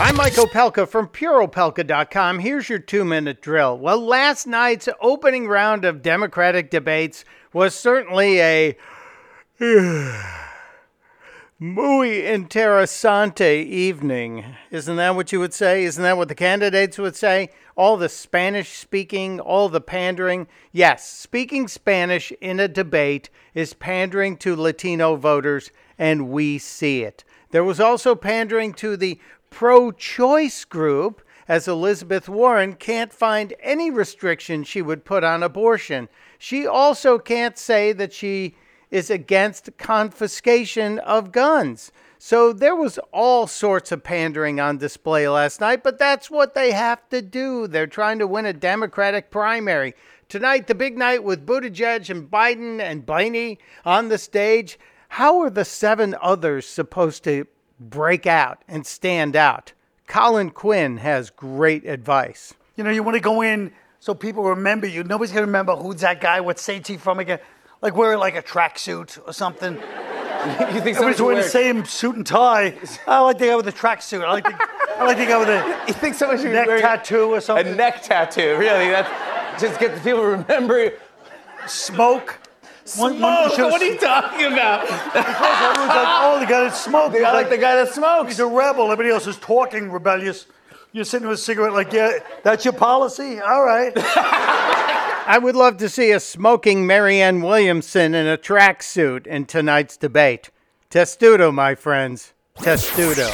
I'm Mike Opelka from PureOpelka.com. Here's your two minute drill. Well, last night's opening round of Democratic debates was certainly a muy interesante evening. Isn't that what you would say? Isn't that what the candidates would say? All the Spanish speaking, all the pandering. Yes, speaking Spanish in a debate is pandering to Latino voters, and we see it. There was also pandering to the pro choice group, as Elizabeth Warren can't find any restriction she would put on abortion. She also can't say that she is against confiscation of guns. So there was all sorts of pandering on display last night, but that's what they have to do. They're trying to win a Democratic primary. Tonight, the big night with Buttigieg and Biden and Blaney on the stage. How are the seven others supposed to break out and stand out. Colin Quinn has great advice. You know, you want to go in so people remember you. Nobody's going to remember who's that guy, what state's he from again. Like wearing like a tracksuit or something. you think somebody's wearing the same suit and tie. I like the guy with the tracksuit. I like the, I like the guy with a You think someone should neck be wearing tattoo or something. a neck tattoo? Really? That's just get the people to remember. Smoke. One- one- Smoke. should've- What are you talking about? Everyone's like, oh, the guy that smoked. I like the guy that smokes. He's a rebel. Everybody else is talking rebellious. You're sitting with a cigarette like, yeah, that's your policy? All right. I would love to see a smoking Marianne Williamson in a tracksuit in tonight's debate. Testudo, my friends. Testudo.